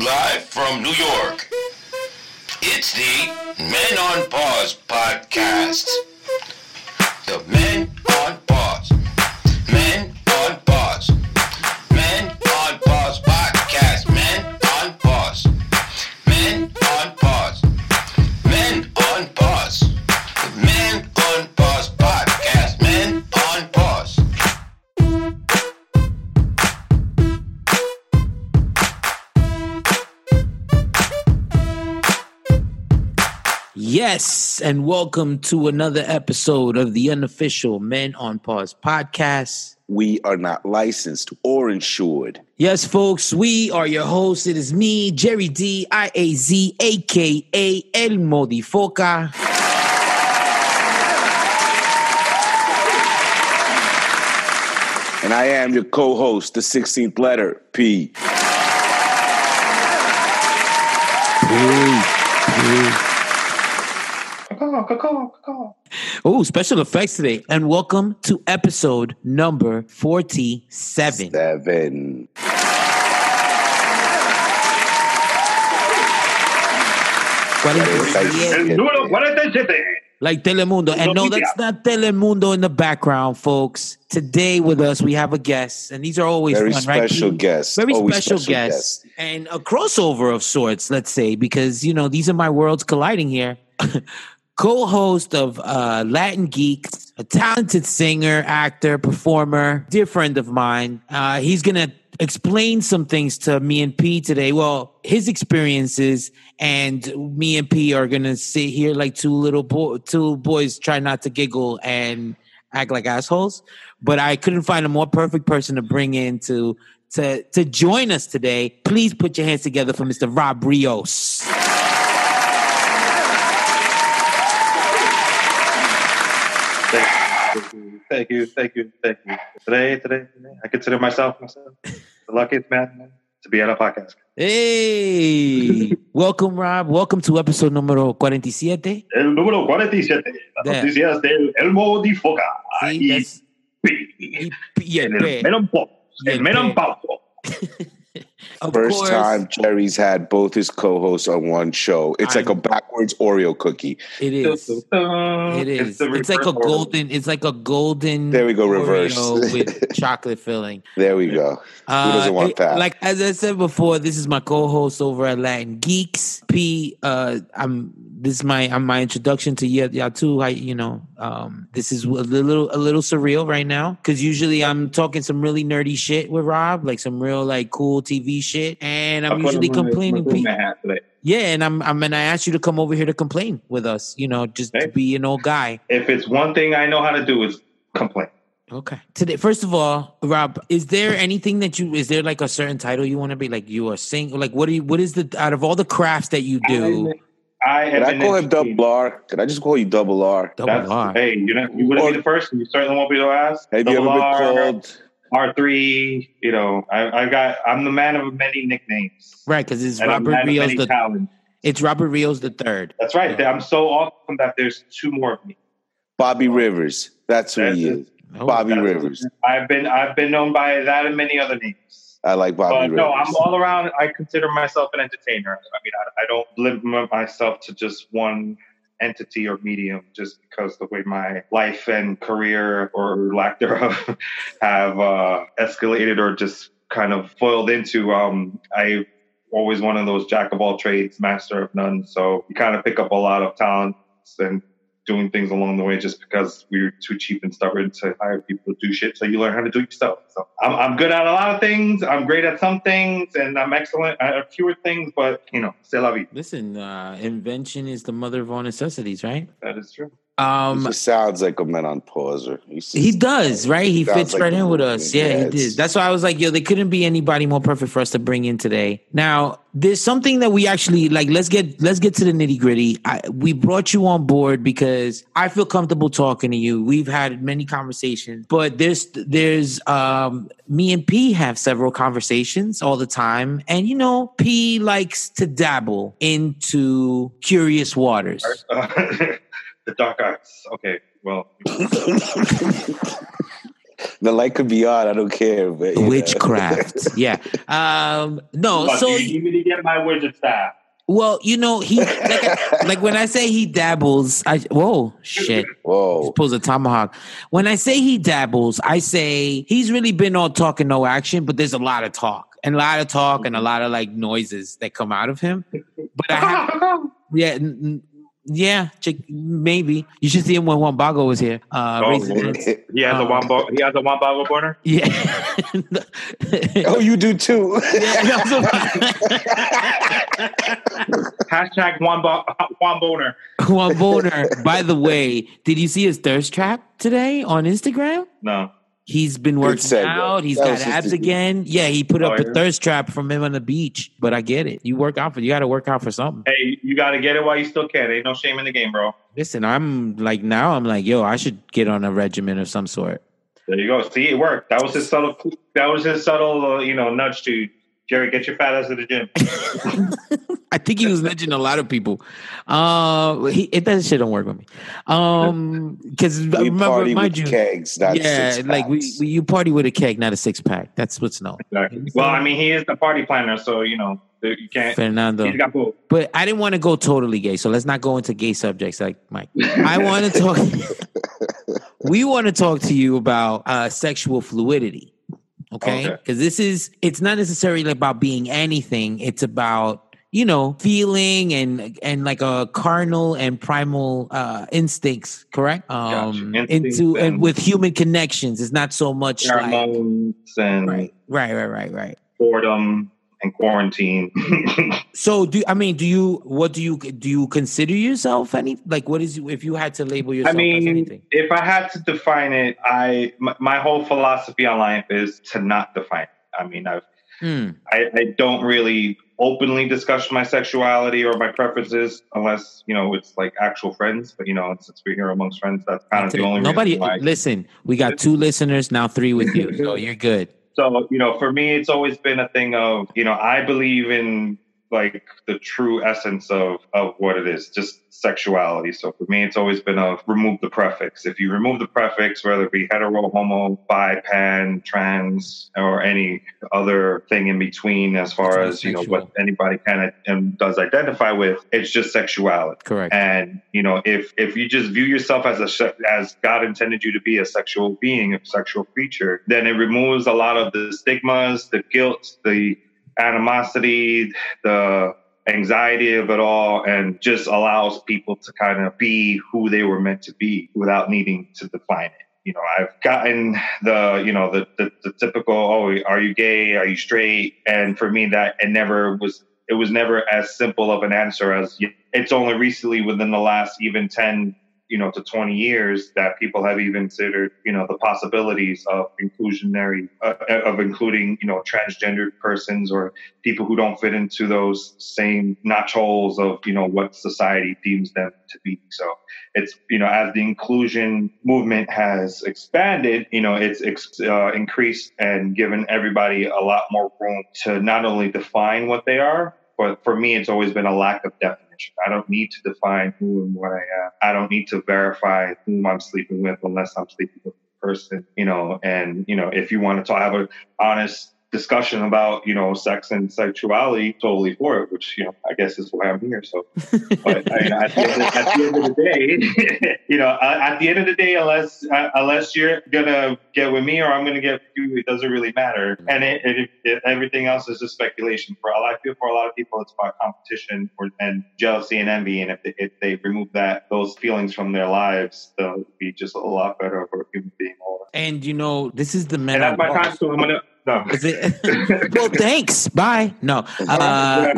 Live from New York, it's the Men on Pause podcast. The Men Yes, and welcome to another episode of the unofficial Men on Pause podcast. We are not licensed or insured. Yes, folks, we are your hosts. It is me, Jerry D, I A Z, aka El Modifoca. And I am your co host, the 16th letter, P. Oh, special effects today. And welcome to episode number 47. Seven. El número 47. like Telemundo. And no, that's not Telemundo in the background, folks. Today with us, we have a guest, and these are always Very fun, special Pete? guest. Very Always special, special guest. and a crossover of sorts, let's say, because you know these are my worlds colliding here. Co-host of uh, Latin Geex, a talented singer, actor, performer, dear friend of mine. Uh, he's gonna explain some things to me and P today. Well, his experiences and me and P are gonna sit here like two little bo- two boys try not to giggle and act like assholes. But I couldn't find a more perfect person to bring in to to to join us today. Please put your hands together for Mr. Rob Rios. Thank you, thank you, thank you. Today, today, today, I consider myself myself the luckiest man to be on a podcast. Hey, welcome, Rob. Welcome to episode numero 47. El número 47, las Yeah. noticias del Elmo di Foca. Sí, y y- y el el Melon Pop. El El Melon. Pop. Of First course, time Jerry's had both his co hosts on one show. It's I like a backwards Oreo cookie. it is. It is. the It's, like a reverse order. golden. It's like a golden. There we go, reverse. Oreo with chocolate filling. There we go. Who doesn't want it- that? Like as I said before, this is my co-host over at Latin Geex. P, uh, I'm this is my I'm my introduction to y'all, y'all too. I you know, um, this is a little a little surreal right now because usually I'm talking some really nerdy shit with Rob, like some real like cool TV shit, and I'm usually complaining. my P. Batman hat today. Yeah, and I'm I'm and I asked you to come over here to complain with us. You know, just to be an old guy. If it's one thing I know how to do is complain. Okay. Today, first of all, Rob, is there anything that you is there like a certain title you want to be like you are sing like what do you what is the out of all the crafts that you do? I Can I call him. Double R? Can I just call you Double R? Double That's, R. Hey, you know, you wouldn't be the first, and you certainly won't be the last. Have you ever Double been R, called? R three, you know, I, I got. I'm the man of many nicknames. Right, because it's And I'm the Robert Rios the talents. it's Robert Rios the third. That's right. I'm so awesome that there's two more of me. Bobby Rivers. That's who he is. Oh, Bobby That's- Rivers. I've been I've been known by that and many other names. I like Bobby But Rivers. no, I'm all around. I consider myself an entertainer. I mean, I, I don't limit myself to just one entity or medium just because the way my life and career or lack thereof have uh, escalated or just kind of foiled into. Um, I always one of those jack of all trades, master of none. So you kind of pick up a lot of talents and doing things along the way just because we were too cheap and stubborn to hire people to do shit. So you learn how to do it yourself. So I'm, I'm good at a lot of things. I'm great at some things, and I'm excellent at a fewer things. But you know, c'est la vie. Listen, uh, invention is the mother of all necessities, right? That is true. He Um just sounds like a man on pauser. He's he does, right? He Sounds fits like right a in with us. Yeah, Yeah, he it's- did. That's why I was like, yo, there couldn't be anybody more perfect for us to bring in today. Now, there's something that we actually like. Let's get let's get to the nitty gritty. We brought you on board because I feel comfortable talking to you. We've had many conversations, but there's there's um me and P have several conversations all the time, and you know, P likes to dabble into curious waters. The dark arts. Okay. Well, The light could be on. I don't care. But you. Witchcraft. yeah. Um, no. But So you need me to get my wizard staff? well, you know, he like, like when I say he dabbles. I whoa shit. Whoa. pulls a tomahawk. When I say he dabbles, I say he's really been all talk and no action, but there's a lot of talk and a lot of talk and a lot of like noises that come out of him. But I have, yeah, n- n- yeah, maybe you should see him when Wambago was here. Uh, Oh, raising Lord. hands. He has a Um, wombo. He has a wombo burner. Yeah. oh, you do too. Hashtag wombo womboner. Wamboner. By the way, did you see his thirst trap today on Instagram? No. He's been working out. He's That got abs a- again. Yeah, he put up a thirst trap from him on the beach. But I get it. You work out for you got to work out for something. Hey, you got to get it while you still can. Ain't no shame in the game, bro. Listen, I'm like now. I'm like, yo, I should get on a regimen of some sort. There you go. See, it worked. That was his subtle. That was his subtle, uh, you know, nudge to Jerry. Get your fat ass to the gym. I think he was mentioning a lot of people. Uh, he, it that shit don't work with me. Um, because we remember, party mind with you, kegs, not yeah, six like we, we you party with a keg, not a six pack. That's what's known. Exactly. Well, I mean, he is the party planner, so you know you can't. Fernando. He's got both. But I didn't want to go totally gay, so let's not go into gay subjects like Mike. I want to talk. we want to talk to you about uh, sexual fluidity, okay? Okay. Because this is it's not necessarily about being anything. It's about you know feeling and and like a carnal and primal uh, instincts, correct? Um, Gotcha. into and and- with human connections. It's not so much like and right, right, right, right, right. boredom and quarantine. So do I mean do you what do you do you consider yourself any like what is if you had to label I yourself as mean, anything? if I had to define it, I my, my whole philosophy on life is to not define it. I mean, I've Hmm. I, I don't really openly discuss my sexuality or my preferences unless you know it's like actual friends. But you know, since we're here amongst friends, that's kind of the only Nobody listen. We got two listeners now, three with you, so you're good. So, you know, for me, it's always been a thing of, you know, I believe in like the true essence of of what it is, just sexuality. So for me, it's always been of remove the prefix. If you remove the prefix, whether it be hetero, homo, bi, pan, trans, or any other thing in between, as far It's as you know what anybody kind of and does identify with, it's just sexuality. Correct. And you know, if if you just view yourself as a as God intended you to be, a sexual being, a sexual creature, then it removes a lot of the stigmas, the guilt, the animosity, the anxiety of it all, and just allows people to kind of be who they were meant to be without needing to define it. You know, I've gotten the, you know, the, the, the typical, oh, are you gay? Are you straight? And for me, that it never was it was never as simple of an answer as it's only recently within the last even 10 you know to 20 years that people have even considered you know the possibilities of inclusionary uh, of including you know transgendered persons or people who don't fit into those same notch holes of you know what society deems them to be. So it's you know as the inclusion movement has expanded you know it's uh, increased and given everybody a lot more room to not only define what they are but for me, it's always been a lack of definition. I don't need to define who and what I am. I don't need to verify whom I'm sleeping with unless I'm sleeping with a person, you know. And you know, if you want to talk, have an honest discussion about you know sex and sexuality, totally for it. Which you know, I guess is why I'm here. So, but I, at, the end of, at the end of the day, you know, uh, at the end of the day, unless uh, unless you're gonna get with me or I'm gonna get with you, it doesn't really matter. And it, it, it, everything else is just speculation. For a lot of people, for a lot of people, it's about competition or, and jealousy and envy. And if they, if they remove that those feelings from their lives, they'll be just a lot better for a human being. And you know, this is the man and that's my time. So I'm gonna. No. Well, thanks. Bye. No. Uh,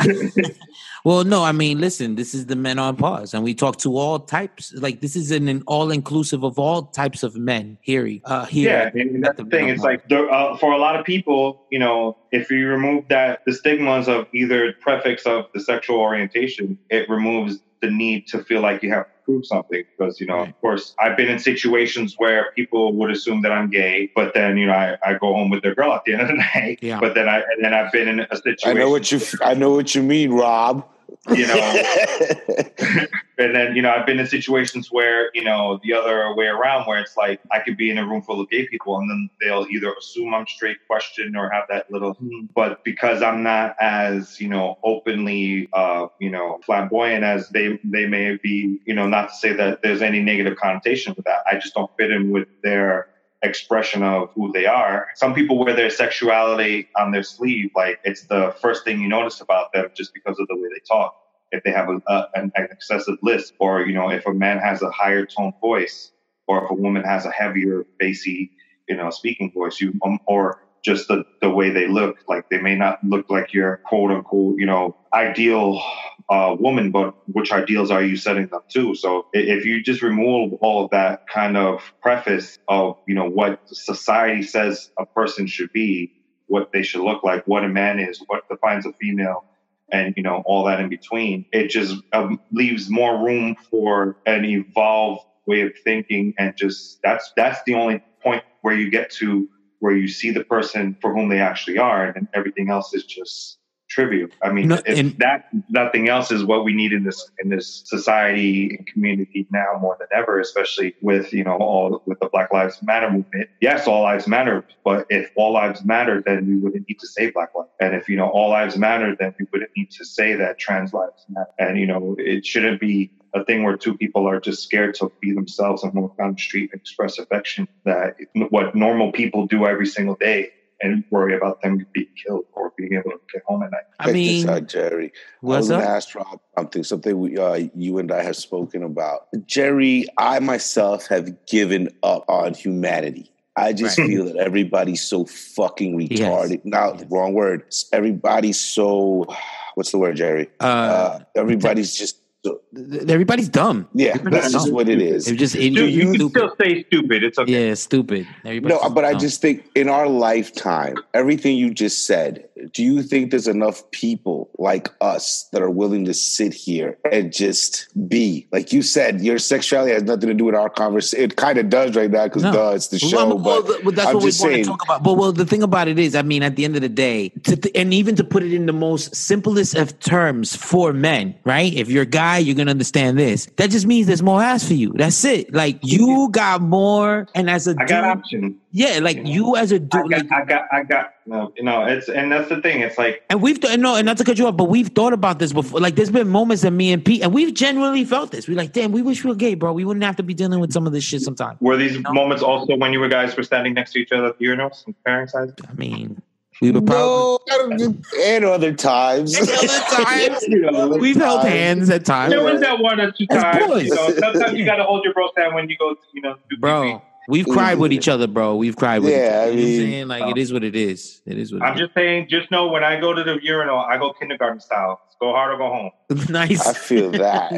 well, no. I mean, listen. This is the men on pause, and we talk to all types. Like this is an, an all inclusive of all types of men. Here, uh, here. Yeah, and that's the thing. It's like uh, for a lot of people, you know, if you remove that the stigmas of either prefix of the sexual orientation, it removes the need to feel like you have prove something. Because you know, Right. of course, I've been in situations where people would assume that I'm gay, but then you know, I, I go home with their girl at the end of the night. Yeah. But then I and then I've been in a situation. I know what you. I know what you mean, Rob. You know, and then you know I've been in situations where you know the other way around, where it's like I could be in a room full of gay people, and then they'll either assume I'm straight, question, or have that little. "Hmm." But because I'm not as you know openly, uh, you know, flamboyant as they they may be, you know, not to say that there's any negative connotation with that. I just don't fit in with their expression of who they are. Some people wear their sexuality on their sleeve, like it's the first thing you notice about them just because of the way they talk. If they have a, a, an, excessive lisp, or you know, if a man has a higher tone voice, or if a woman has a heavier, bassy, you know, speaking voice, you um, or just the, the way they look, like they may not look like your quote unquote, you know, ideal uh, woman, but which ideals are you setting them to? So if you just remove all of that kind of preface of, you know, what society says a person should be, what they should look like, what a man is, what defines a female, and you know all that in between, it just um, leaves more room for an evolved way of thinking, and just that's that's the only point where you get to where you see the person for whom they actually are, and everything else is just trivial. I mean, No, if and- that nothing else is what we need in this in this society and community now more than ever, especially with you know all with the Black Lives Matter movement. Yes, all lives matter, but if all lives matter, then we wouldn't need to say Black lives. And if you know all lives matter, then we wouldn't need to say that trans lives matter. And you know it shouldn't be a thing where two people are just scared to be themselves and walk down the street and express affection. That what normal people do every single day. And worry about them being killed or being able to get home at night. I Check mean, this out, Jerry. I was gonna up? ask Rob something, something we, uh, you and I have spoken about. Jerry, I myself have given up on humanity. I just Right. feel that everybody's so fucking Yes. retarded. Now, Yes. wrong word. Everybody's so. What's the word, Jerry? Uh, Uh, everybody's just. So, everybody's dumb. yeah, Everybody's that's just what it is. They're just Dude, injured. you can stupid. still say stupid. It's okay. Yeah, stupid. Everybody's No, but I just think in our lifetime, everything you just said, do you think there's enough people like us that are willing to sit here and just be? Like you said, your sexuality has nothing to do with our conversation. It kind of does right now because No. duh, it's the show. well, but well, that's I'm what we just want saying, to talk about. But well, the thing about it is, I mean, at the end of the day, to th- and even to put it in the most simplest of terms for men, right? If you're a guy, you're gonna understand this. That just means there's more ass for you. That's it. Like you got more, and as a I got dude, options. yeah, like you as a dude, got, like, I got, I got, no, you know, it's, and that's the thing. It's like, and we've th- no, and not to cut you off, but we've thought about this before. Like, there's been moments that me and Pete, and we've genuinely felt this. We're like, damn, we wish we were gay, bro. We wouldn't have to be dealing with some of this shit sometimes. were these moments also when you were guys were standing next to each other at the urinals and comparing sizes? I mean, we were probably. no, and other times. And other times. You know, We've held hands at times. there was that one or two times. You know, sometimes you got to hold your bro's hand when you go, to, you know, do pee-pee. bro. We've cried with each other, bro. We've cried with Yeah, each other. I You know what I'm mean- saying? Like it is what it is. It is what I'm it just saying, just know when I go to the urinal, I go kindergarten style. Go hard or go home. nice. I feel that.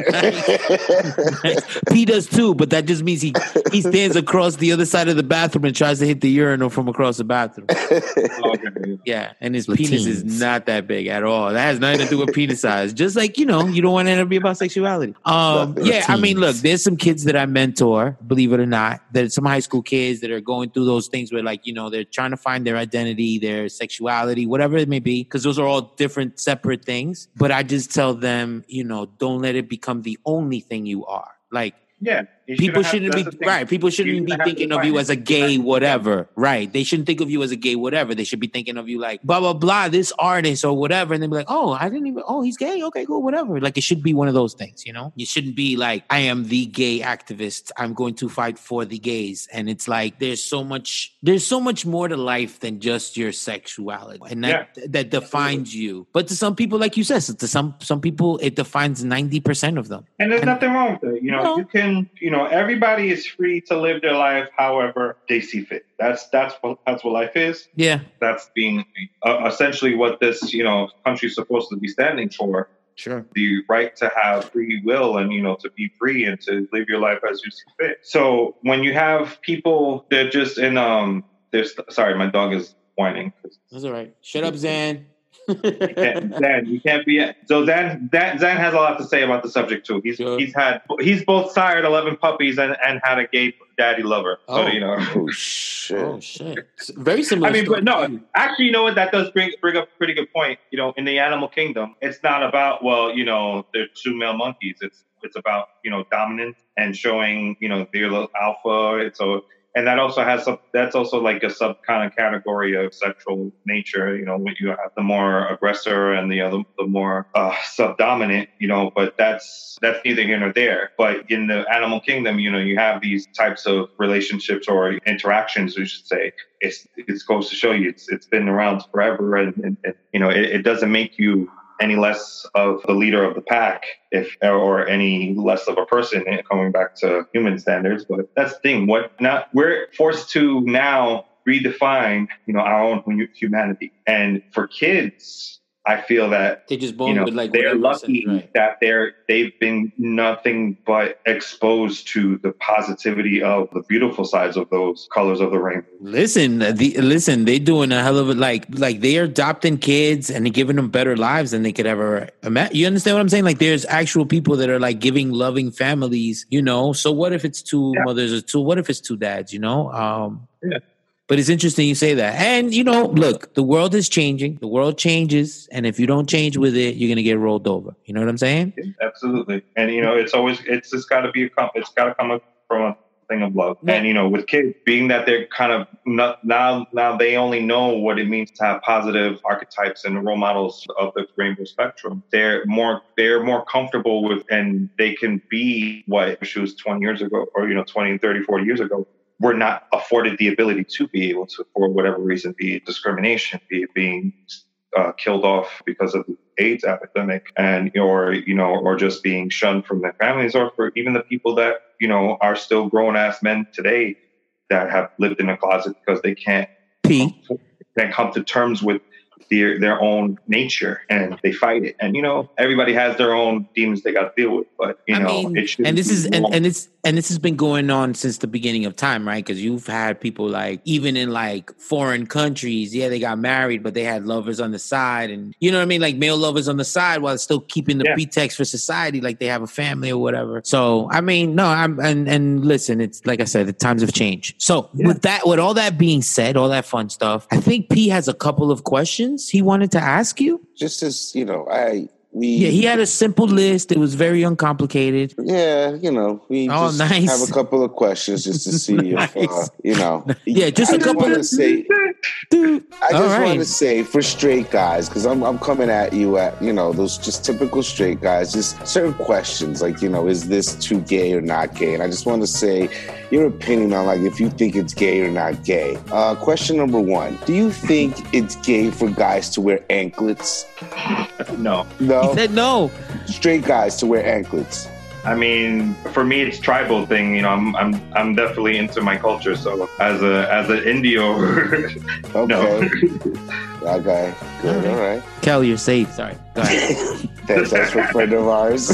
P does too, but that just means he he stands across the other side of the bathroom and tries to hit the urinal from across the bathroom. Yeah, and his penis is not that big at all. That has nothing to do with penis size. Just like you know, you don't want it to be about sexuality. Um, Nothing. yeah, I mean, look, there's some kids that I mentor, believe it or not. There's some high school kids that are going through those things where, like, you know, they're trying to find their identity, their sexuality, whatever it may be, because those are all different, separate things. But I just tell them, you know, don't let it become the only thing you are. Like, Yeah. You people shouldn't be the thing. right. People shouldn't be thinking of you as a gay whatever. Right? They shouldn't think of you as a gay whatever. They should be thinking of you like blah blah blah. This artist or whatever, and they'd be like, oh, I didn't even. Oh, he's gay. Okay, cool, whatever. Like it should be one of those things. You know, you shouldn't be like, I am the gay activist. I'm going to fight for the gays. And it's like there's so much. There's so much more to life than just your sexuality, and that that defines you. But to some people, like you said, to some some people, it defines ninety percent of them. And there's And- nothing wrong with it. You know, No. you can, you know, everybody is free to live their life however they see fit. That's that's what that's what life is. Yeah. That's being uh, essentially what this, you know, country is supposed to be standing for. Sure. The right to have free will and you know to be free and to live your life as you see fit. So when you have people that just in um, there's sorry, my dog is whining. That's all right. Shut up, Zan. You Zan, you can't be. So Zan, Zan, Zan has a lot to say about the subject too. He's Sure. he's had he's both sired eleven puppies and, and had a gay daddy lover. Oh. So you know. Oh shit! Oh shit! Very similar. I mean, but no, actually, you know what? That does bring bring up a pretty good point. You know, in the animal kingdom, it's not about well, you know, they're two male monkeys. It's it's about you know dominance and showing you know they're the alpha. It's a and that also has some. That's also like a sub kind of category of sexual nature. You know, when you have the more aggressor and the other the more uh, subdominant. You know, but that's that's neither here nor there. But in the animal kingdom, you know, you have these types of relationships or interactions, we should say, it's it goes to show you it's it's been around forever and, and, and you know it, it doesn't make you any less of the leader of the pack if or any less of a person eh, coming back to human standards. But that's the thing. What not we're forced to now redefine you know our own humanity. And for kids i feel that they just you born know, with like they're lucky right? that they're they've been nothing but exposed to the positivity of the beautiful sides of those colors of the rainbow. Listen, the listen, they're doing a hell of a like like they're adopting kids and giving them better lives than they could ever imagine. You understand what I'm saying? Like there's actual people that are like giving loving families, you know. So what if it's two Yeah. mothers or two? What if it's two dads? You know. Um, Yeah. But it's interesting you say that, and you know, look, the world is changing. The world changes, and if you don't change with it, you're gonna get rolled over. You know what I'm saying? Absolutely, and you know it's always it's just got to be a it's got to come from a thing of love. Yeah. And you know with kids being that they're kind of not, now now they only know what it means to have positive archetypes and role models of the rainbow spectrum. They're more they're more comfortable with and they can be what she was 20 years ago or you know 20 30 40 years ago were not afforded the ability to be able to, for whatever reason, be it discrimination, be it being uh, killed off because of the AIDS epidemic, and or you know, or just being shunned from their families, or for even the people that you know are still grown ass men today that have lived in a closet because they can't P. can't come to terms with their their own nature and they fight it. And you know, everybody has their own demons they got to deal with, but you I know, mean, it and this is and, and it's and this has been going on since the beginning of time, right? Because you've had people like even in like foreign countries, yeah, they got married, but they had lovers on the side, and you know what I mean, like male lovers on the side, while still keeping the Yeah. pretext for society, like they have a family or whatever. So I mean, no, I'm and and listen, it's like I said, the times have changed. So Yeah. with that, with all that being said, all that fun stuff, I think P has a couple of questions he wanted to ask you. Just as you know, I we Yeah, he had a simple list. It was very uncomplicated. Yeah, you know, we Oh, just nice. have a couple of questions just to see if, uh, you know. Yeah, just I a couple of- say, Dude, I all just want to say for straight guys, because I'm I'm coming at you at you know those just typical straight guys, just certain questions like you know is this too gay or not gay, and I just want to say your opinion on like if you think it's gay or not gay. Uh, question number one: Do you think it's gay for guys to wear anklets? No no. He said no. straight guys to wear anklets. I mean, for me, it's tribal thing. You know, I'm I'm I'm definitely into my culture. So as a as an Indio, Okay, no. okay, good, all right. Kelly, you're safe. Sorry. Go ahead. That's, that's a friend of ours.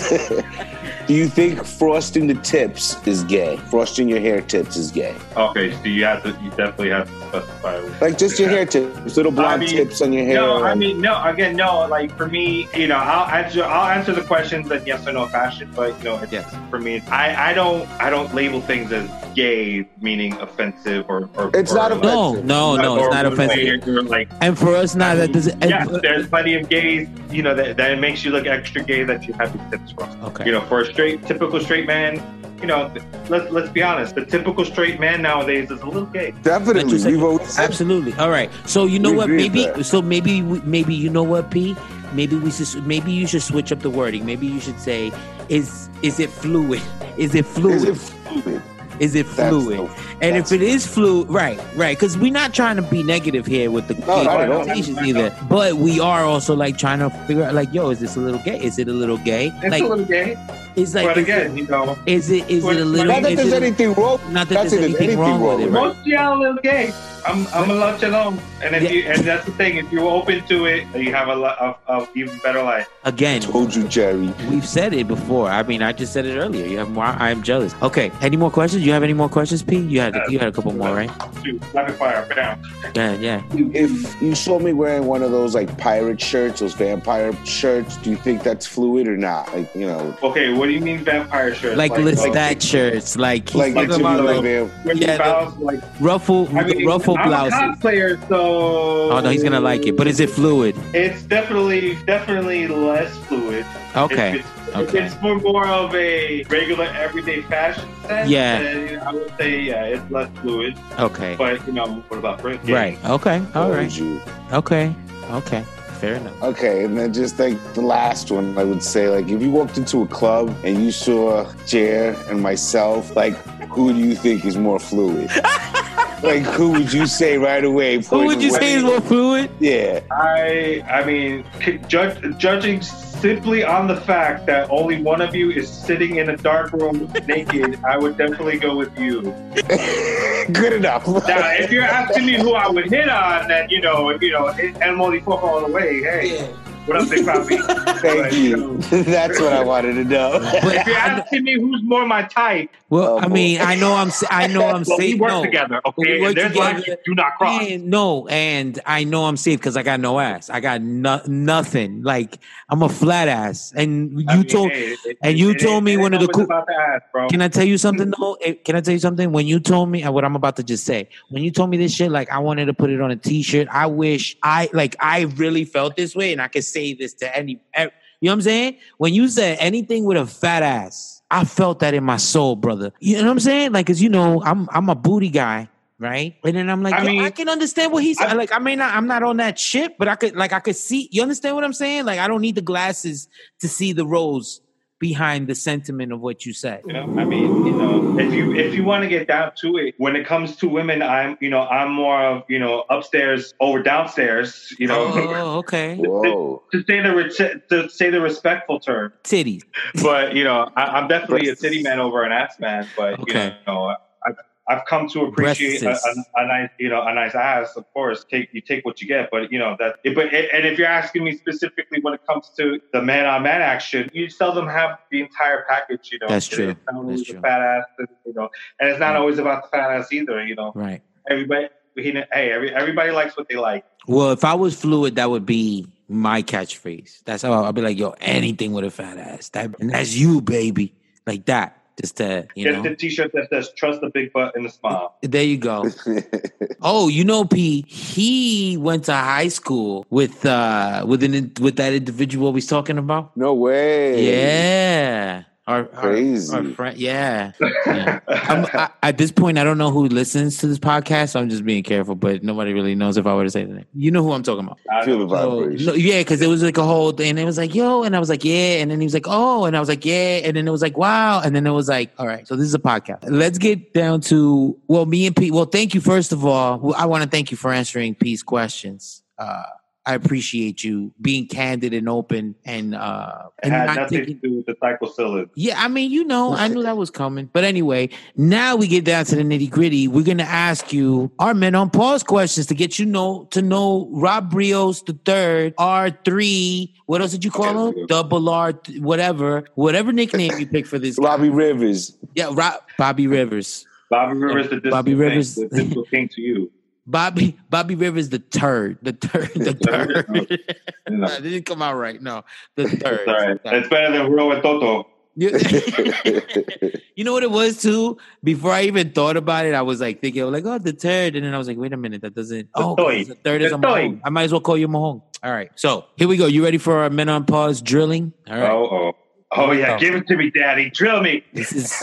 Do you think frosting the tips is gay? Frosting your hair tips is gay? okay, so you have to you definitely have to specify. Like just your hair tips, little blonde I mean, tips on your hair. No, I mean no. Again, no. Like for me, you know, I'll answer I'll answer the questions in yes or no fashion. But you know, it's, Yes. for me, I I don't I don't label things as gay, meaning offensive or. or It's or, not like, No, offensive. no, no, it's not offensive. or, like And for us now, that doesn't. yeah, and- there's plenty of gays, you know, that, that makes you look extra gay that you have your tips from. okay. You know, for a straight, typical straight man, you know, let's let's be honest, the typical straight man nowadays is a little gay. Definitely. We've always said Absolutely. All right. So you know We what? Maybe. So maybe. Maybe you know what, P. Maybe we should. Maybe you should switch up the wording. Maybe you should say, "Is is it fluid? Is it fluid? Is it fluid? Is it fluid?" the- and if it is fluid, right, right, because we're not trying to be negative here with the No, gay not connotations either. But we are also like trying to figure out, like, yo, is this a little gay? Is it a little gay? It's like, a little gay. It's like but again, it, you know, is it is it a little? Not that there's anything wrong. not that there's that anything, wrong with it, right? most y'all is gay. I'm I'm gonna let you know. And if Yeah. you and that's the thing, if you're open to it, you have a lot of, of even better life. Again, Told you, Jerry. we've said it before. I mean, I just said it earlier. You have more. I am jealous. Okay. Any more questions? You have any more questions, P? You had you had a couple more, right? Shoot, rapid fire, bam. Yeah, yeah. If you saw me wearing one of those like pirate shirts, those vampire shirts, do you think that's fluid or not? Like, you know, Okay, what do you mean vampire shirts? Like, like, Lestat shirts, like he's like talking about like, like yeah, you like ruffle I mean, ruffle I'm blouses. a cosplayer, so Oh no, he's gonna like it. But is it fluid? It's definitely definitely less fluid. Okay. If it's, Okay. it's for more of a regular everyday fashion sense, Yeah. then I would say yeah, it's less fluid. Okay. But you know, what about print? Right. Okay. All told right. you. Okay. Okay. Fair enough. Okay, and then just like the last one, I would say, like, if you walked into a club and you saw Jer and myself, like, who do you think is more fluid? like, who would you say right away? Who would you away? say is more fluid? Yeah, I I mean, c- judge, judging simply on the fact that only one of you is sitting in a dark room naked, I would definitely go with you. good enough. Now, if you're asking me who I would hit on, then you know, you know, and I'm only four all the way. Hey, what up, Big Poppy? Thank you. That's what I wanted to know. But If you're asking me who's more my type, well, Oh, I mean, I know I'm. sa- I know I'm well, we safe. work No, together, we okay? work There's lines together. you do not cross. And, no, and I know I'm safe because I got no ass. I got no, nothing. Like I'm a flat ass. And you I mean, told. hey, it- and you it told ain't- me it one ain't of the cool- about the ass, bro. Can I tell you something though? Eh, Can I tell you something? When you told me what I'm about to just say, when you told me this shit, like I wanted to put it on a T-shirt. I wish I like I really felt this way, and I could say this to any. You know what I'm saying? When you said anything with a fat ass, I felt that in my soul, brother. You know what I'm saying? Like, cause you know, I'm I'm a booty guy. Right, and then I'm like, I yo, I, can understand what he's I- like. I may not, I'm not on that shit, but I could, like, I could see. You understand what I'm saying? Like, I don't need the glasses to see the rose behind the sentiment of what you said. You know, I mean, you know, if you if you want to get down to it, when it comes to women, I'm you know I'm more of you know upstairs over downstairs. You know, Oh, okay. Whoa. to say the re- to say the respectful term. Titties. But you know, I, I'm definitely a titty man over an ass man. But Okay. you know, I've I've come to appreciate a, a, a nice you know a nice ass. Of course, take you take what you get. But you know that. But and if you're asking me specifically when it comes to the man on man action, you seldom have the entire package. You know, That's true. That's true. fat ass. You know, and it's not Right. always about the fat ass either. You know, Right. everybody. He, hey, every, everybody likes what they like. Well, if I was fluid, that would be my catchphrase. That's how I'll be like, yo, anything with a fat ass. That and that's you, baby. Like that. Just to, you Get know. the T-shirt that says "Trust the Big Butt in the Smile." There you go. Oh, you know, P. He went to high school with uh with an with that individual we was talking about. no way. Yeah, our, our- Crazy. Our, friend. Yeah. yeah. I'm, I, at this point, I don't know who listens to this podcast. So I'm just being careful, but nobody really knows if I were to say the name. You know who I'm talking about. I Feel the know. So, vibration. no, yeah, because it was like a whole thing. It was like, yo, and I was like, yeah. And then he was like, oh, and I was like, yeah. And then it was like, wow. And then it was like, all right, so this is a podcast. Let's get down to, well, me and Pete. Well, thank you, first of all. I want to thank you for answering Pete's questions. Uh, I appreciate you being candid and open and, uh, It and had not nothing thinking, to do with the cyclosilin. yeah, I mean, you know, I knew that was coming. But anyway, now we get down to the nitty gritty. We're gonna ask you our men on pause questions to get you know to know Rob Rios the third, R three. What else did you call Okay. him? Double R, whatever, whatever nickname you pick for this. guy. Rivers. yeah, Rob, Bobby Rivers, Bobby Rivers, the disco Bobby king, Rivers. the disco to you. Bobby, Bobby Rivers the third, the third, the third? No. That didn't come out right. No, the third. It's right. It's better than Ro and Toto. You, know what it was too? Before I even thought about it, I was like thinking, like, oh, the third. And then I was like, wait a minute, that doesn't. Oh, the third is a toy. Mahone. I might as well call you Mahone. All right. So here we go. You ready for our men on pause drilling? All right. Oh, oh. Oh, yeah. Oh. Give it to me, daddy. Drill me. This is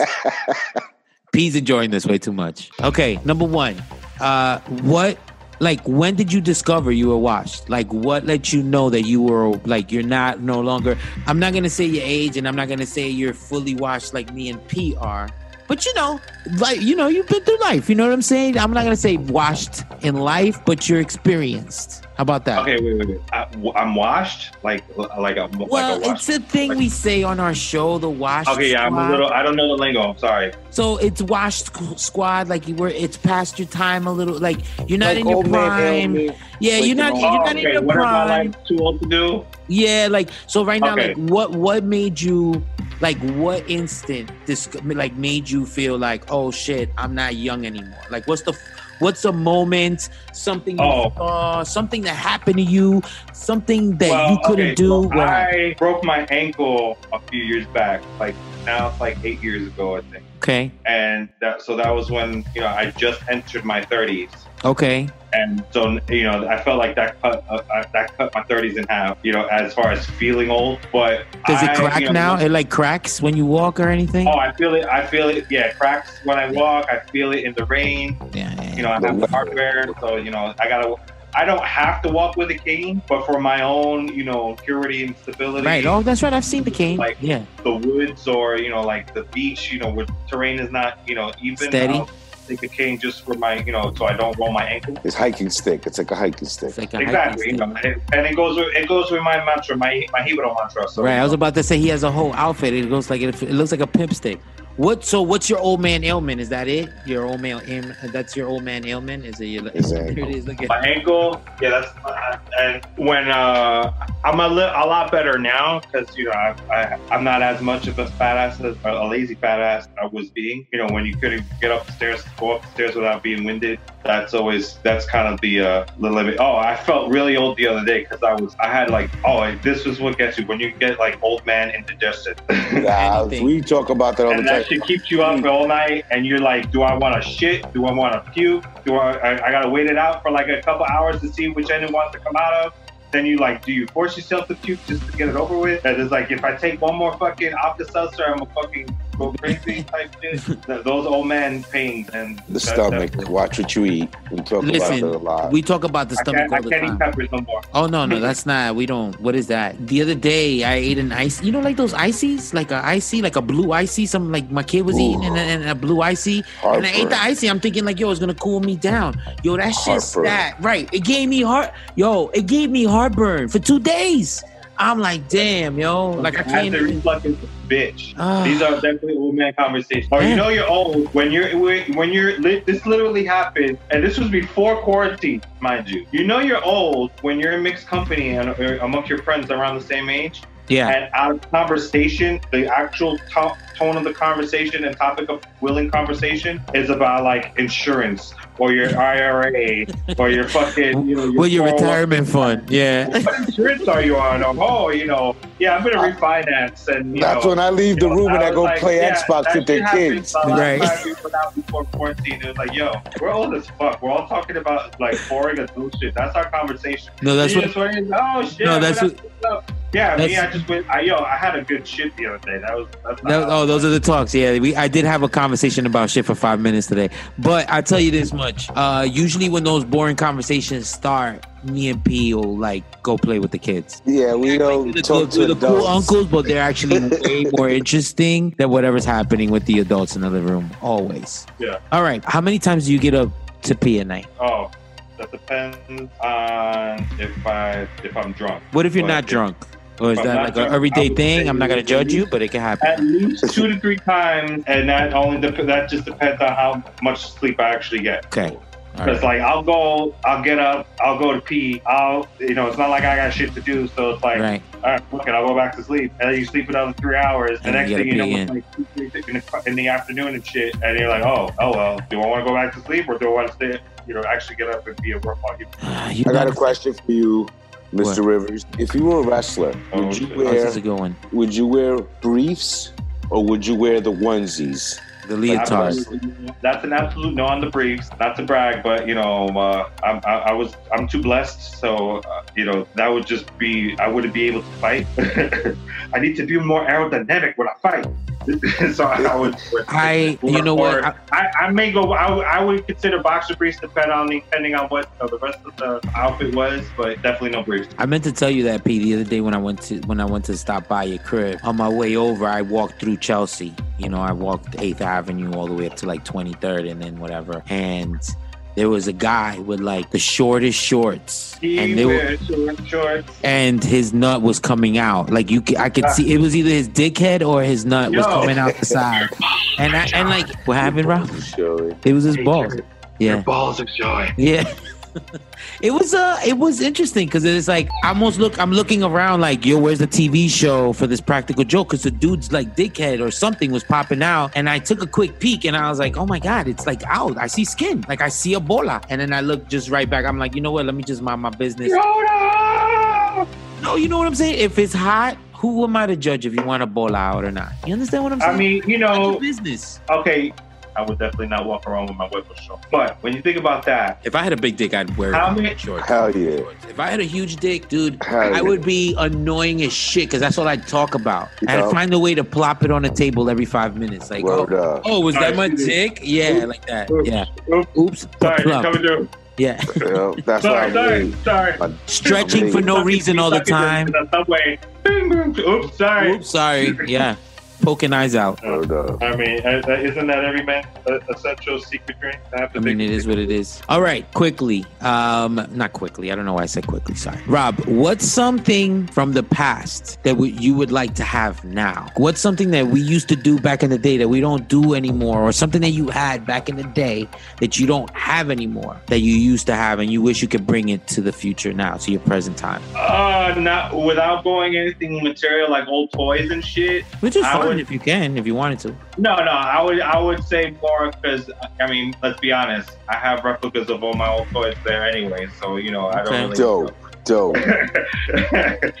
P's enjoying this way too much. Okay, number one. Uh what like when did you discover you were washed? Like what let you know that you were like you're not no longer I'm not gonna say your age and I'm not gonna say you're fully washed like me and P are, but you know, like you know, you've been through life. You know what I'm saying? I'm not gonna say washed in life, but you're experienced. How about that? Okay, wait, wait, wait. I, am washed, like like a well, like a it's a thing like, we say on our show, the wash. Okay, yeah, squad. I'm a little. I don't know the lingo. I'm sorry. So it's washed squad, like you were. It's past your time a little. Like you're not Like in your prime. man. Yeah, Like, you're not. you You're not Oh, okay, in your what am I prime. like too old to do? Yeah, like so right now, Okay. like what what made you like what instant this like made you feel like oh shit I'm not young anymore? Like what's the what's a moment, something Oh. saw, something that happened to you, something that well, you couldn't okay, do? What? I broke my ankle a few years back. Like now, it's like eight years ago, I think. Okay, And that, so that was when you know I just entered my 30s. okay, and so you know I felt like that cut uh, uh, that cut my 30s in half. You know, as far as feeling old, but does it I, crack you know, now? It like cracks when you walk or anything? Oh, I feel it. I feel it. Yeah, it cracks when I walk. I feel it in the rain. yeah, yeah, You know, I have the hardware, so you know I gotta. I don't have to walk with a cane, but for my own, you know, purity and stability, right. Oh, that's right. I've seen the cane. Like- yeah, the woods or you know, like the beach, you know, where terrain is not, you know, even. Steady. I'll take a cane just for my, you know, so I don't roll my ankle. It's hiking stick. It's like a hiking stick. it's like a Exactly, hiking you know, and, and it goes with it goes with my mantra, my my Hebrew mantra. So Right, I was about to say he has a whole outfit. It looks like it, it looks like a pimp stick. What? So, what's your old man ailment? Is that it? Your old man ailment? That's your old man ailment? Is it? Your, His here ankle. it is. Look at. my ankle. Yeah, that's uh, and when uh, I'm a, li- a lot better now because you know I, I I'm not as much of a fat ass as a lazy fat ass I was being. You know when you couldn't get up the stairs, go up the stairs without being winded. That's always that's kind of the uh, the limit. Oh, I felt really old the other day because I was I had like oh this is what gets you when you get like old man indigestion. Nah, we talk about that all the and time. that shit keeps you up all night and you're like do i want to shit do i want to puke do I, I i gotta wait it out for like a couple hours to see which end it wants to come out of then you like do you force yourself to puke just to get it over with? And it's like if i take one more fucking alka seltzer i'm gonna fucking go crazy type shit those old man pains and The that- stomach. that- Watch what you eat. We talk about Listen, it a lot. We talk about the I stomach can't, I all the can't eat time. peppers no more. Oh no, no, that's not. We don't. What is that? The other day, I ate an ice. You know, like those ices, like a icy, like a blue icy. Some like my kid was Ooh. eating, and, and a blue icy. And I ate the icy. I'm thinking like, yo, it's gonna cool me down. Yo, that shit's that right. It gave me heart. Yo, it gave me heartburn for two days. I'm like, damn, yo, like I can't. even- fucking bitch. Ah. These are definitely old man conversations. Or you know you're old when you're when you're this literally happened, and this was before quarantine, mind you. You know you're old when you're in mixed company and or amongst your friends around the same age, Yeah, and out of conversation, the actual to- tone of the conversation and topic of willing conversation is about like insurance or your IRA or your fucking you know your well, your retirement fund. Yeah. What insurance are you on? Oh, oh you know, yeah, I'm gonna refinance, and you That's know, when I leave the know, room and I was go like, play yeah, Xbox with their kids. Right. time we went out before quarantine. It was like, yo, we're old as fuck. We're all talking about like boring adult shit. That's our conversation. No, that's You what. just went, oh shit. No, that's what. up?" Yeah, me, I just went. I, yo, I had a good shit the other day. That was. That's That, oh, those are the talks. Yeah, we I did have a conversation about shit for five minutes today. But I tell you this much: uh, usually when those boring conversations start, me and P will like go play with the kids. Yeah, we don't the, talk the, to the cool uncles, but they're actually way more interesting than whatever's happening with the adults in the living room. Always. Yeah. All right. How many times do you get up to pee at night? Oh, that depends on if I if I'm drunk. What if you're But not if- drunk? Or is I'm that like an everyday thing? I'm not gonna judge you, but it can happen. At least two to three times, and that only dep- that just depends on how much sleep I actually get. Okay. All Because right. like I'll go, I'll get up, I'll go to pee, I'll you know it's not like I got shit to do, so it's like Right. all right, fuck it, I'll go back to sleep, and then you sleep another three hours. The And next you thing you know, gotta it's like in the, afternoon and shit, and you're like, oh, oh well, do I want to go back to sleep or do I want to stay, you know, actually get up and be a work Ah, you I got a question for you, Mr. Rivers. If you were a wrestler, Oh, would you shit. Oh, this is a good one. would you wear briefs or would you wear the onesies? The leotard. That's an absolute no on the briefs. Not to brag, but you know, uh, I'm, I, I was I'm too blessed, so uh, you know that would just be I wouldn't be able to fight. I need to be more aerodynamic when I fight. so I would. I- you know what? I, I may go. I, would- I would consider boxer briefs depending on depending on what uh, the rest of the outfit was, but definitely no briefs. I meant to tell you that, P, the other day when I went to when I went to stop by your crib. On my way over, I walked through Chelsea, You know, I walked 8th Avenue all the way up to like 23rd and then whatever. And there was a guy with like the shortest shorts. He and they were short shorts. and his nut was coming out. Like you, I could see it was either his dickhead or his nut was coming out the side. And I, and like, what happened, Rob? It was his Hey, balls. Your Yeah, balls of joy. yeah. it was uh, it was interesting because it's like I almost look, I'm looking around like, yo, where's the TV show for this practical joke? Because the dude's like dickhead or something was popping out, and I took a quick peek and I was like, oh my god, it's like out. I see skin, like I see a bola, and then I look just right back. I'm like, you know what? Let me just mind my business. Yoda! No, you know what I'm saying? If it's hot, who am I to judge if you want a bowl out or not? You understand what I'm saying? I mean, you know, business. okay, I would definitely not walk around with my whipper short. But when you think about that, If I had a big dick, I'd wear How many- shorts. Hell yeah. If I had a huge dick, dude, Hell I yeah. would be annoying as shit because that's all I'd talk about. You I'd know? find a way to plop it on the table every five minutes. Like, oh, Word up. oh, was that my Alright, dick? Yeah, like that. Yeah. Oops. Oops. sorry, plump. coming through. Yeah. You know, that's Sorry, what I sorry, mean. sorry. Stretching for no reason all the time. Subway. Boom, boom. Oops, sorry. Oops, sorry. Yeah. Poking eyes out. Word up. I mean, uh, uh, isn't that every man's essential secret drink? I, have to I mean, it is what it is. All right, quickly. Um, not quickly. I don't know why I said quickly. Sorry, Rob. What's something from the past that we, you would like to have now? What's something that we used to do back in the day that we don't do anymore, or something that you had back in the day that you don't have anymore that you used to have and you wish you could bring it to the future now, to your present time? Uh, not without going anything material like old toys and shit. Which is fine would- if you can, if you wanted to. No, no, I would I would say more because I mean, let's be honest, I have replicas of all my old toys there anyway, so you know I Okay. don't really. Dope. Dope.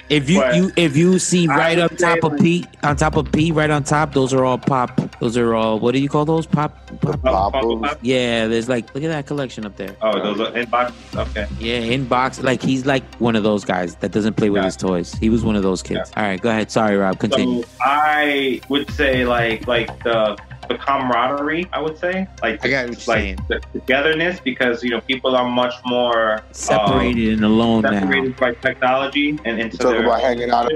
If you, But you if you see right would up top of like- P on top of P right on top, those are all pop. Those are all what do you call those pop? pop Funko Popples. Pop? Yeah, there's like look at that collection up there. Oh, those are in boxes. Okay. Yeah, in box. Like he's like one of those guys that doesn't play with Yeah. his toys. He was one of those kids. All right, go ahead. Sorry, Rob. Continue. So I would say like like the the camaraderie. I would say like I got what you're like saying. the togetherness because you know people are much more Separated and alone um, now. separated by technology and into Talk their about hanging out,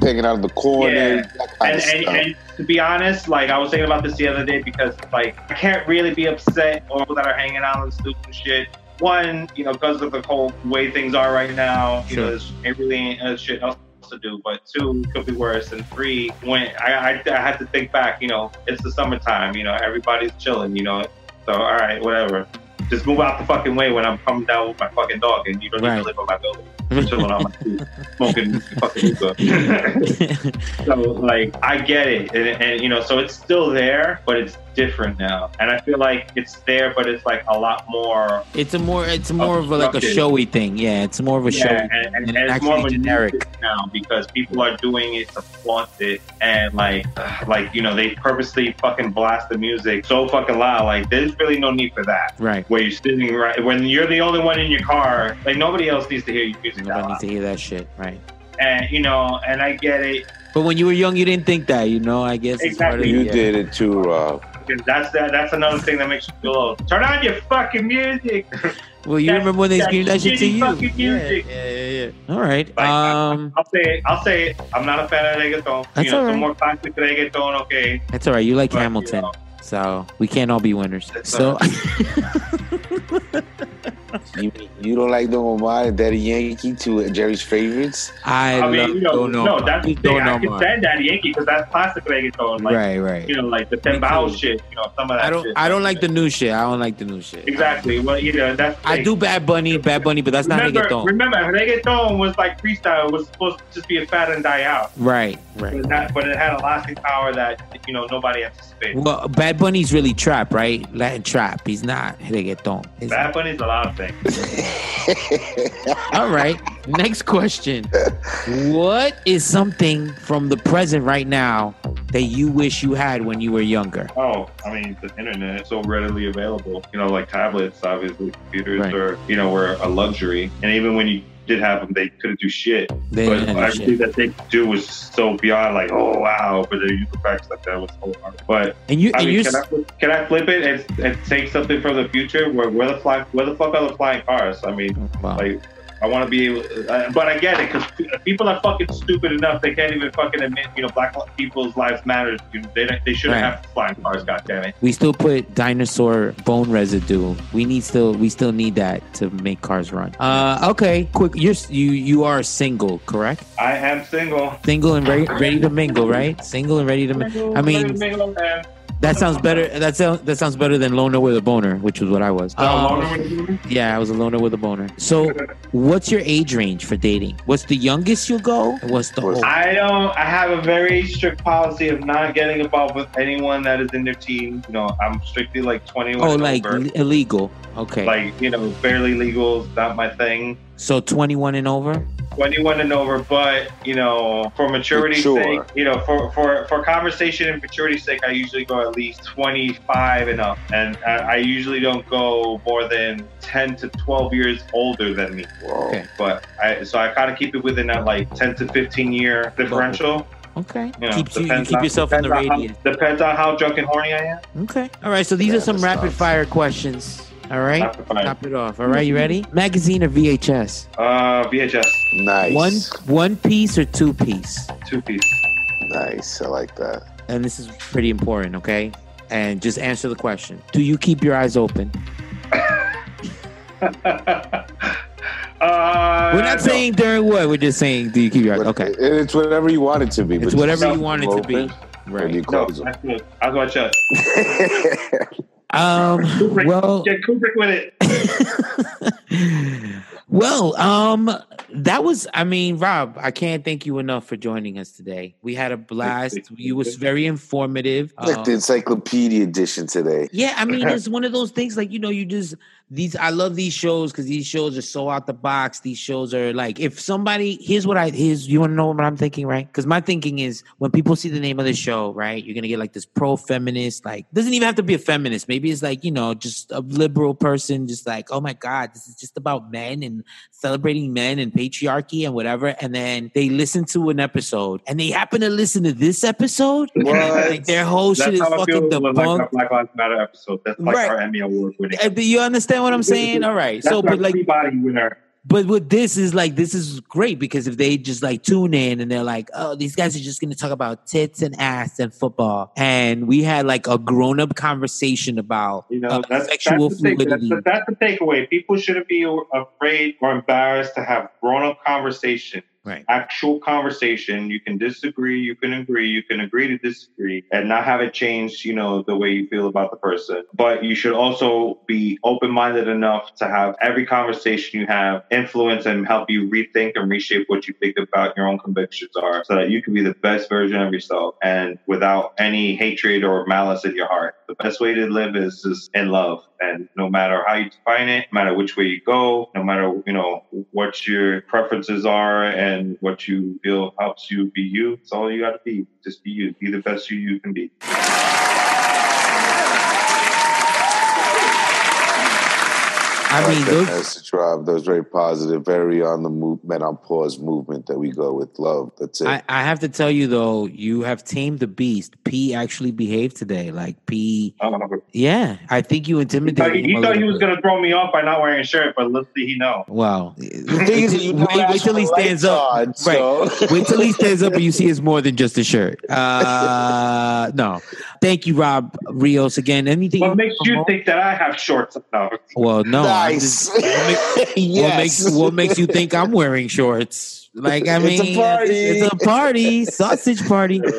hanging out of the corner, Yeah. and, and, and to be honest, like I was thinking about this the other day because like I can't really be upset or people that are hanging out on stupid shit. One, you know, because of the whole way things are right now, you Sure. know, there's ain't really ain't uh, shit else to do. But two, could be worse. And three, when I, I I had to think back, you know, it's the summertime, you know, everybody's chilling, you know. So all right, whatever. Just move out the fucking way when I'm coming down with my fucking dog, and you don't Right. even live on my building. I'm chilling on my seat, smoking fucking hookah. So like I get it, and, and you know, so it's still there, but it's different now, and I feel like it's there, but it's like a lot more. it's a more it's more of a, like a showy thing. Yeah, it's more of a Yeah, showy and, and, and and it's more of a generic. now because people are doing it to flaunt it, and like, like you know, they purposely fucking blast the music so fucking loud. Like, there's really no need for that. Right. Where you're sitting right when you're the only one in your car, like nobody else needs to hear your music. that Nobody loud. needs to hear that shit. Right. And you know, and I get it. But when you were young, you didn't think that. You know, I guess it's part of you the, uh, did it too, Rob. Because that's that. That's another thing that makes you feel old. Turn on your fucking music. Well, you that- remember when they screamed that shit to you? fucking Yeah, music. yeah, yeah, yeah. All right. Like, Um, I'll say it. I'll say it. I'm not a fan of reggaeton. That's you know, all some right. more classic reggaeton, okay. that's all right. You like But, you Hamilton, know, so we can't all be winners. That's So, You, you don't like Don Omar and Daddy Yankee, two of Jerry's favorites? I, I love mean, you know, Don no, Omar. that's the Don thing. I can Omar. stand that Yankee because that's classic reggaeton. Like, right, right. you know, like the Tembao too. shit. You know, some of that. I don't. Shit. I don't like the new shit. I don't like the new shit. Exactly. Well, you know, that's. I do Bad Bunny, Bad Bunny, but that's not remember, reggaeton. remember, reggaeton was like freestyle. It was supposed to just be a fat and die out. Right, right. But, that, but it had a lasting power that you know nobody anticipated. Well, Bad Bunny's really trap, right? Latin trap. He's not reggaeton. Is Bad Bunny's a lot of things. All right. Next question. What is something from the present right now that you wish you had when you were younger? Oh, I mean, the internet is so readily available. You know, like tablets, obviously, computers Right. are, you know, were a luxury. And even when you did have them, they couldn't do shit. They but everything shit. that they could do was so beyond, like, oh wow, but the user facts like that was so hard. But And you I and mean, you can I, flip- can I flip it and, and take something from the future? Where where the fly, where the fuck are the flying cars? I mean, wow. like I want to be able, uh, but I get it because people are fucking stupid enough they can't even fucking admit, you know, black people's lives matter. You know, they they shouldn't Right. have to fly cars. God damn it. We still put dinosaur bone residue. We need still we still need that to make cars run. Uh, okay, quick. You're you you are single, correct? I am single. Single and ready ready to mingle, right? Single and ready to mingle. I mean, Single and- that sounds better. That sounds that sounds better than loner with a boner, which was what I was. No, Um, yeah, I was a loner with a boner. So, what's your age range for dating? What's the youngest you'll go? What's the What's- old? I don't. I have a very strict policy of not getting involved with anyone that is in their teens. You know, I'm strictly like 21 Oh, and like over. illegal. Okay. Like you know, barely legal is not my thing. so 21 and over. 21 and over, but you know, for maturity's Mature. sake, you know, for for for conversation and maturity's sake, I usually go at least 25 and up, and I, I usually don't go more than 10 to 12 years older than me. Okay. But I so I kind of keep it within that like 10 to 15 year differential. Okay. You know, Keeps you, you keep on- yourself in the depends how- radius. depends on how drunk and horny I am. Okay. All right. So these Yeah, are some rapid tough. fire questions. All right. Rapid. Top it off. All right. You ready? Magazine or VHS? Uh, VHS, Nice. One one piece or two piece? two piece. Nice. I like that. And this is pretty important. Okay. And just answer the question. Do you keep your eyes open? Uh, We're not no. saying during what. We're just saying, do you keep your eyes? But Okay. It's whatever you want it to be. It's whatever you you want it to be. open And you Right. No, close them. that's good. I'll go shut. Um. Kubrick, Well. get Kubrick with it. well, um, that was. I mean, Rob, I can't thank you enough for joining us today. We had a blast. You was very informative. like Um, the encyclopedia edition today. yeah, I mean, it's one of those things. Like you know, you just these. I love these shows because these shows are so out the box. These shows are like, if somebody here's what I here's you want to know what I'm thinking, right? Because my thinking is when people see the name of the show, right, you're gonna get like this pro feminist. Like, doesn't even have to be a feminist. Maybe it's like you know, just a liberal person, just like, oh my god, this is just about men and celebrating men and patriarchy and whatever. And then they listen to an episode and they happen to listen to this episode. Like their whole shit That's is how I fucking like debunked. our Black Lives Matter episode. That's like Right. our Emmy award winning. Uh, Do you understand what I'm saying? All right. That's So, but like, Peabody winner. But with this is like, this is great because if they just like tune in and they're like, oh, these guys are just going to talk about tits and ass and football. And we had like a grown up conversation about You know, uh, that's, sexual that's, the take, that's, the, that's the takeaway. People shouldn't be afraid or embarrassed to have grown up conversation. Right. Actual conversation. You can disagree, you can agree, you can agree to disagree, and not have it change, you know, the way you feel about the person. But you should also be open minded enough to have every conversation you have influence and help you rethink and reshape what you think about your own convictions are so that you can be the best version of yourself and without any hatred or malice in your heart. The best way to live is just in love. And no matter how you define it, no matter which way you go, no matter, you know, what your preferences are and what you feel helps you be you, it's all you got to be. Just be you. Be the best you you can be. I mean, like that those, message, Rob. That was very positive, very on the movement, on pause movement that we go with love. That's it. I, I have to tell you though, you have tamed the beast. P actually behaved today. Like P, don't yeah, I think you He intimidated. thought, he, him a thought he was going to throw me off by not wearing a shirt, but let's see, he know. Wow. the thing is, that you wait, wait till he stands up. On, so. Right. Wait till he stands up and you see it's more than just a shirt. Uh, no. Thank you, Rob Rios. Again, anything? What makes you promote? think that I have shorts? No. Well, no. I'm nice. what, makes, yes. what makes what makes you think I'm wearing shorts? Like I mean, It's a party. It's a party, sausage party.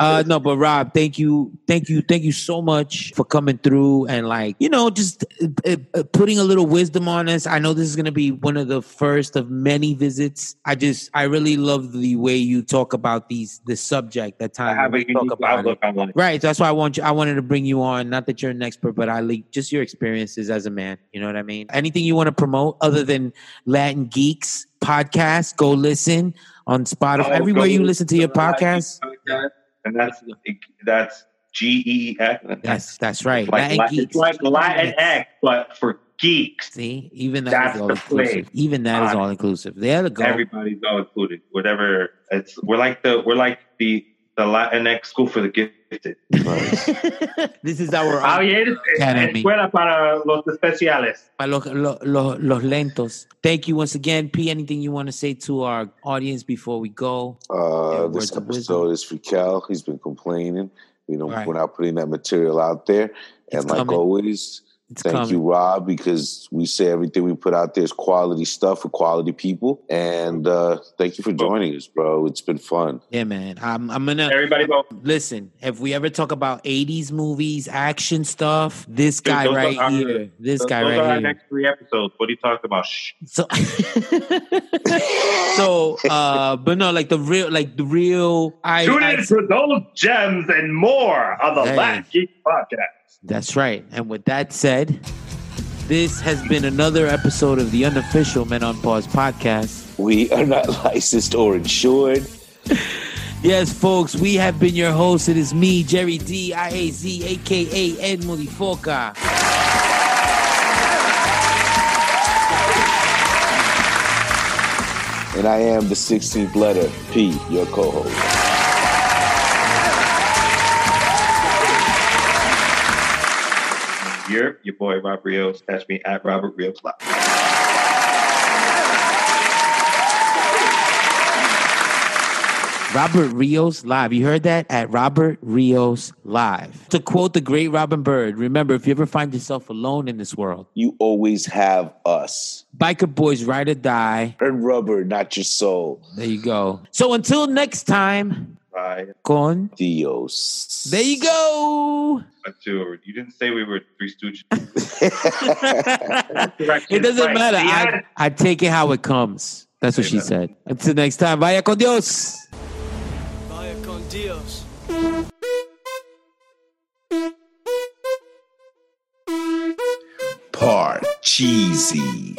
Uh, no, but Rob, thank you, thank you, thank you so much for coming through and like you know just uh, uh, putting a little wisdom on us. I know this is gonna be one of the first of many visits. I just I really love the way you talk about these the subject. That I time have we talk about it. outlook on life. Right. That's why I want you. I wanted to bring you on. Not that you're an expert, but I like just your experiences as a man. You know what I mean? Anything you want to promote other than Latin Geex podcast? Go listen on Spotify. Oh, Everywhere you listen to your podcast. Podcast, And that's that's G E E X. Yes, that's right. Like, Latin Geex. it's like Latin X, but for geeks. See, even that That's is all the inclusive. play. Even that is On all inclusive. There to go. Everybody's all included. Whatever it's we're like the we're like the the Latinx school for the gifted. this is our ah, Javier, Academy. Eh, eh, escuela para los especiales. para los, los, los, los lentos. Thank you once again, P. Anything you want to say to our audience before we go? Uh, Yeah, this episode is for Cal. He's been complaining. We don't. Right. We're not putting that material out there. It's and like coming. always, It's thank coming. you, Rob, because we say everything we put out there is quality stuff for quality people. And uh, thank you for joining us, bro. It's been fun. Yeah, man. I'm, I'm gonna Everybody vote. listen. If we ever talk about '80s movies, action stuff, this guy right are here, this Those guy are our right here. next three episodes. What are you talking about? Shh. So, so, uh, but no, like the real, like the real. I, Tune I in for those gems and more on the Hey. Latin Geek Podcast. That's right. And with that said, this has been another episode of the unofficial Men on Pause podcast. We are not licensed or insured. Yes, folks, we have been your hosts. It is me, Jerry D, IAZ, aka Ed Mulifoca. And I am the 16th letter, P, your co host. You're your boy Robert Rios. Catch me at Robert Rios Live. Robert Rios Live. You heard that? At Robert Rios Live. To quote the great Robin Bird, remember, if you ever find yourself alone in this world, You always have us. Biker Boys Ride or Die. And rubber, not your soul. There you go. So until next time, Bye. con. Dios. There you go. Dude, you didn't say we were Three Stooges. It doesn't Right. matter. Yeah. I, I take it how it comes. That's what she said. Until next time, vaya con Dios. Vaya con Dios. Part cheesy.